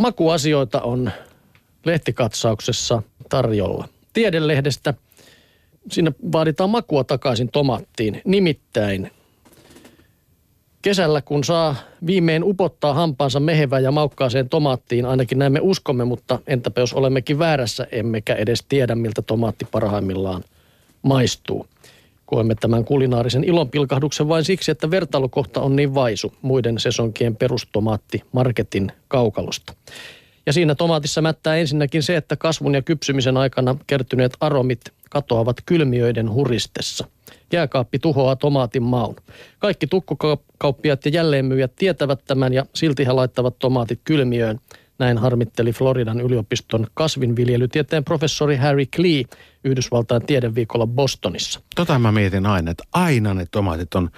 Makuasioita on lehtikatsauksessa tarjolla. Tiedelehdestä siinä vaaditaan makua takaisin tomaattiin. Nimittäin kesällä kun saa viimein upottaa hampaansa mehevään ja maukkaaseen tomaattiin, ainakin näin me uskomme, mutta entäpä jos olemmekin väärässä, emmekä edes tiedä miltä tomaatti parhaimmillaan maistuu. Koemme tämän kulinaarisen ilonpilkahduksen vain siksi, että vertailukohta on niin vaisu muiden sesonkien perustomaatti marketin kaukalosta. Ja siinä tomaatissa mättää ensinnäkin se, että kasvun ja kypsymisen aikana kertyneet aromit katoavat kylmiöiden huristessa. Jääkaappi tuhoaa tomaatin maun. Kaikki tukkukauppiat ja jälleenmyyjät tietävät tämän ja silti he laittavat tomaatit kylmiöön. Näin harmitteli Floridan yliopiston kasvinviljelytieteen professori Harry Klee Yhdysvaltain tiedeviikolla Bostonissa. Tota mä mietin aina, että aina ne tomaatit on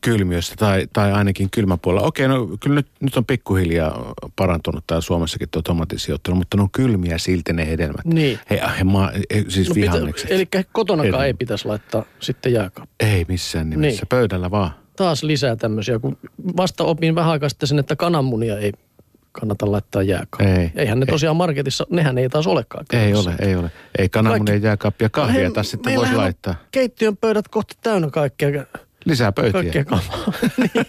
kylmiössä tai, tai ainakin kylmäpuolella. Okei, no kyllä nyt, nyt on pikkuhiljaa parantunut täällä Suomessakin tuo tomaatisijoittelu, mutta ne on kylmiä silti ne hedelmät. Niin. He, he ma, he, siis no vihannekset. Eli kotonakaan Hedelmä. ei pitäisi laittaa sitten jääkaappiin. Ei missään nimessä, niin. pöydällä vaan. Taas lisää tämmöisiä, kun vasta opin vähän aikaa sitten sen, että kananmunia ei kannata laittaa jääkaappiin. Ei, Eihän ne ei. tosiaan marketissa, nehän ei taas olekaan. Ei ole, ei ole. Ei kananmunia jääkaappia kahvia no, taas sitten voisi laittaa. keittiön pöydät kohta täynnä kaikkea. Lisää pöytiä. Kaikkea kamaa. niin,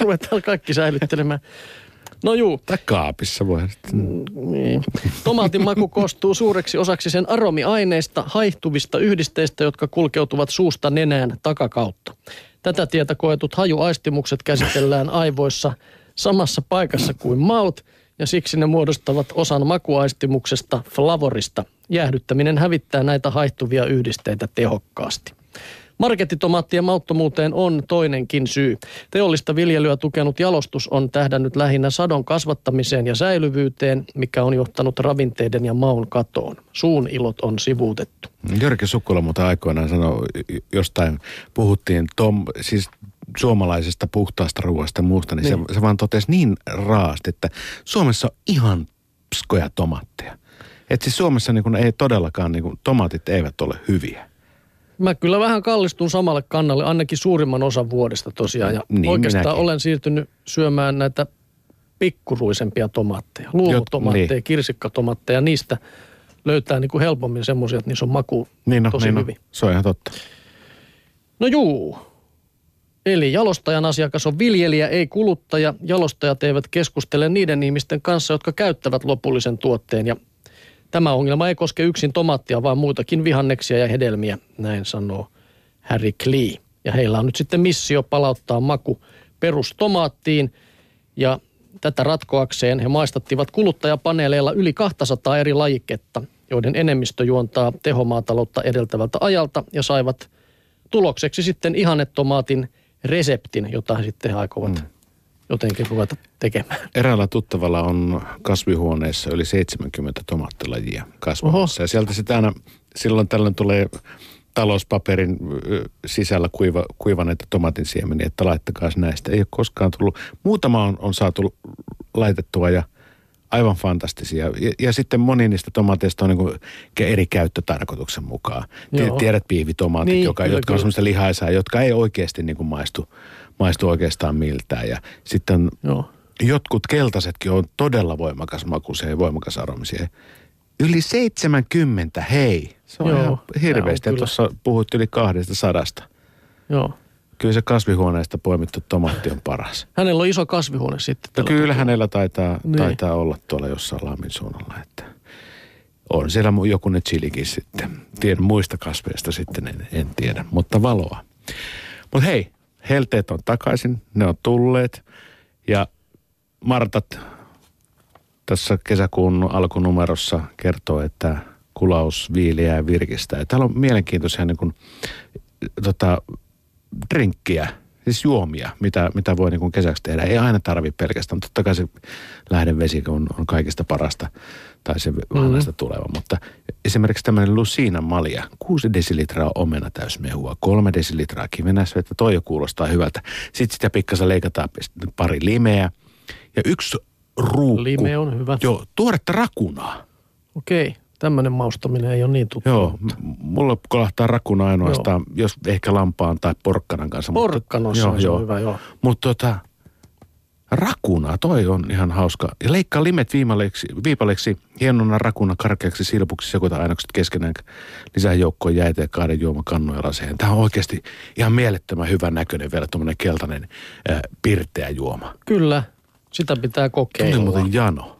ruvetaan kaikki säilyttelemään. No juu. Tai kaapissa voi. Mm, niin. Tomaatin maku koostuu suureksi osaksi sen aromiaineista, haihtuvista yhdisteistä, jotka kulkeutuvat suusta nenään takakautta. Tätä tietä koetut hajuaistimukset käsitellään aivoissa – samassa paikassa kuin maut ja siksi ne muodostavat osan makuaistimuksesta flavorista. Jäähdyttäminen hävittää näitä haihtuvia yhdisteitä tehokkaasti. Markettitomaattien mauttomuuteen on toinenkin syy. Teollista viljelyä tukenut jalostus on tähdännyt lähinnä sadon kasvattamiseen ja säilyvyyteen, mikä on johtanut ravinteiden ja maun katoon. Suun ilot on sivuutettu. Jyrki Sukkula mutta aikoinaan sanoi jostain, puhuttiin tom, siis suomalaisesta puhtaasta ruoasta ja muusta, niin, niin. Se, se vaan totesi niin raasti, että Suomessa on ihan pskoja tomaatteja. Että siis Suomessa niin kun ei todellakaan, niin kun, tomaatit eivät ole hyviä. Mä kyllä vähän kallistun samalle kannalle, ainakin suurimman osan vuodesta tosiaan. Ja niin, oikeastaan minäkin. olen siirtynyt syömään näitä pikkuruisempia tomaatteja, luomutomaatteja, niin. kirsikkatomaatteja. Niistä löytää niin kuin helpommin semmoisia, että niissä on maku niin no, tosi niin hyvin. No. Se on ihan totta. No juu, Eli jalostajan asiakas on viljelijä, ei kuluttaja. Jalostajat eivät keskustele niiden ihmisten kanssa, jotka käyttävät lopullisen tuotteen. Ja tämä ongelma ei koske yksin tomaattia, vaan muitakin vihanneksia ja hedelmiä, näin sanoo Harry Klee. Ja heillä on nyt sitten missio palauttaa maku perustomaattiin. Ja tätä ratkoakseen he maistattivat kuluttajapaneeleilla yli 200 eri lajiketta, joiden enemmistö juontaa tehomaataloutta edeltävältä ajalta ja saivat tulokseksi sitten ihannetomaatin – reseptin, jota sitten aikovat mm. jotenkin ruveta tekemään. Eräällä tuttavalla on kasvihuoneessa yli 70 tomaattilajia kasvamassa. Ja sieltä sitten aina silloin tällöin tulee talouspaperin sisällä kuiva, kuivaneita tomatin siemeniä, että laittakaa näistä. Ei ole koskaan tullut. Muutama on, on saatu laitettua ja aivan fantastisia. Ja, ja sitten moni niistä tomaateista on niin eri käyttötarkoituksen mukaan. Joo. Tiedät piivitomaatit, niin, joka, kyllä, jotka kyllä. on semmoista lihaisaa, jotka ei oikeasti niin kuin maistu, maistu oikeastaan miltään. Ja sitten Joo. jotkut keltaisetkin on todella voimakas makuisia ja voimakas aromisia. Yli 70, hei. Se on Joo, ihan hirveästi. Tuossa puhut yli kahdesta sadasta. Joo. Kyllä se kasvihuoneesta poimittu tomaatti on paras. Hänellä on iso kasvihuone sitten. No kyllä tuolla. hänellä taitaa, niin. taitaa olla tuolla jossain Laamin suunnalla, että on siellä ne chilikin sitten. Tiedän muista kasveista sitten, en, en tiedä, mutta valoa. Mutta hei, helteet on takaisin, ne on tulleet ja Martat tässä kesäkuun alkunumerossa kertoo, että kulaus viiliää ja virkistää. Ja täällä on mielenkiintoisia niin kuin, tota, drinkkiä, siis juomia, mitä, mitä voi niin kuin kesäksi tehdä. Ei aina tarvi pelkästään. Totta kai se lähdevesi on, on kaikista parasta tai se vahvasta mm-hmm. tuleva. Mutta esimerkiksi tämmöinen Lucina Malia, 6 desilitraa omena täysmehua, 3 desilitraa kivenäsvettä, toi jo kuulostaa hyvältä. Sitten sitä pikkasen leikataan pari limeä ja yksi ruukku. Lime on hyvä. Joo, tuoretta rakunaa. Okei. Okay. Tämmöinen maustaminen ei ole niin tuttu. Joo, mulla kolahtaa rakuna ainoastaan, joo. jos ehkä lampaan tai porkkanan kanssa. Porkkanossa mutta, joo, joo. on hyvä, joo. Mutta tota, Rakuna, toi on ihan hauska. Ja leikkaa limet viimaleiksi, viipaleiksi hienona rakuna karkeaksi silpuksi sekoita ainokset keskenään. Lisää joukkoon jäitä ja kahden juomakannuja laseen. Tämä on oikeasti ihan mielettömän hyvän näköinen vielä tuommoinen keltainen äh, pirteä juoma. Kyllä, sitä pitää Tuli kokeilla. muuten jano.